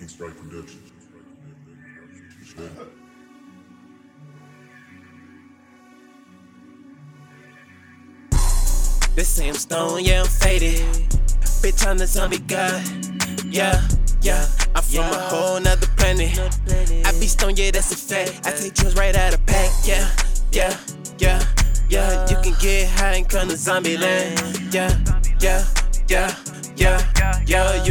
King Sprite Productions. The same stone, yeah, I'm faded. Bitch, I'm the zombie god. Yeah, yeah. I'm from a whole nother planet. I be stoned, yeah, that's a fact. I take drugs right out of pack. Yeah, yeah, yeah, yeah. You can get high and come to zombie land. Yeah, yeah, yeah, yeah, yeah. You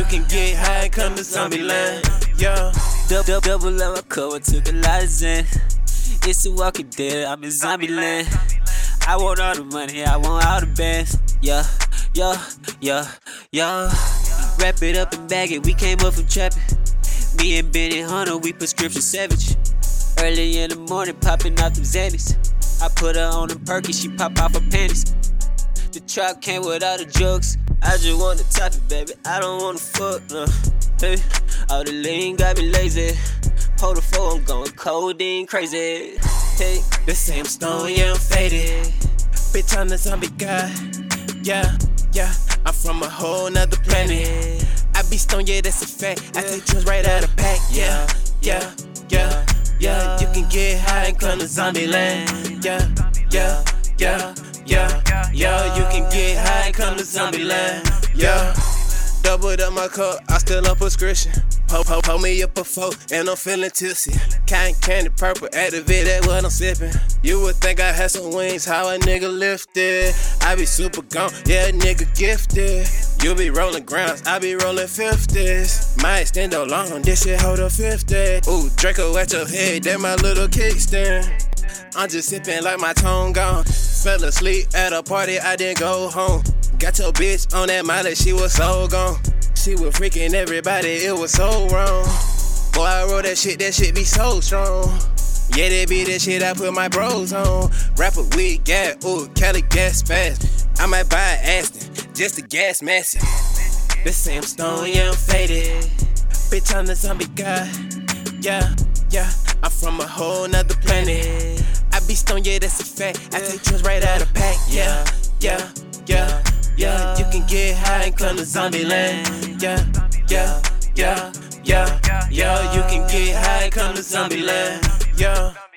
can get high come to zombie land. Yeah. Double, double on my cover, took a lot of Zen. It's a walking dead, I'm in zombie land. I want all the money, I want all the bands. Yeah, yeah, yeah, yeah. Wrap it up and bag it, we came up from trapping. Me and Benny Hunter, we prescription savage. Early in the morning, popping out them Xannies. I put her on the perky, she pop off her panties. The truck came with all the jokes. I just wanna top it, baby. I don't wanna fuck, no. Hey, all the lean got me lazy. Hold the phone, I'm going codeine crazy. Hey, The same stone, yeah, I'm faded. Bitch, I'm the zombie god. Yeah, yeah. I'm from a whole nother planet. I be stoned, yeah, that's a fact. I take drugs right out of pack. Yeah, yeah, yeah, yeah. You can get high and come to zombie land. Yeah, yeah, yeah, yeah. To zombie land. Yeah. Doubled up my cup, I still on prescription. Pull, pull, pull me up a four, and I'm feeling tipsy. Cotton candy purple, activate that what I'm sipping. You would think I had some wings, how a nigga lifted. I be super gone, yeah, a nigga gifted. You be rolling grounds, I be rolling 50s. My extendo long, this shit hold a 50. Ooh, Draco at your head, that my little kickstand. I'm just sipping like my tongue gone. Fell asleep at a party, I didn't go home. Got your bitch on that molly, she was so gone. She was freaking everybody, it was so wrong. Boy, I wrote that shit, that shit be so strong. Yeah, that be that shit I put my bros on. Rapper with gas, ooh, Cali gas fast. I might buy an Aston, just to gas massive. The same stone, yeah, I'm faded. Bitch, I'm the zombie guy. Yeah, yeah, I'm from a whole nother planet. I be stoned, yeah, that's a fact. I take drugs right out of pack. Yeah, yeah, yeah, yeah. You can get high and come to zombie land. Yeah, yeah, yeah, yeah, yeah. You can get high and come to zombie land. Yeah.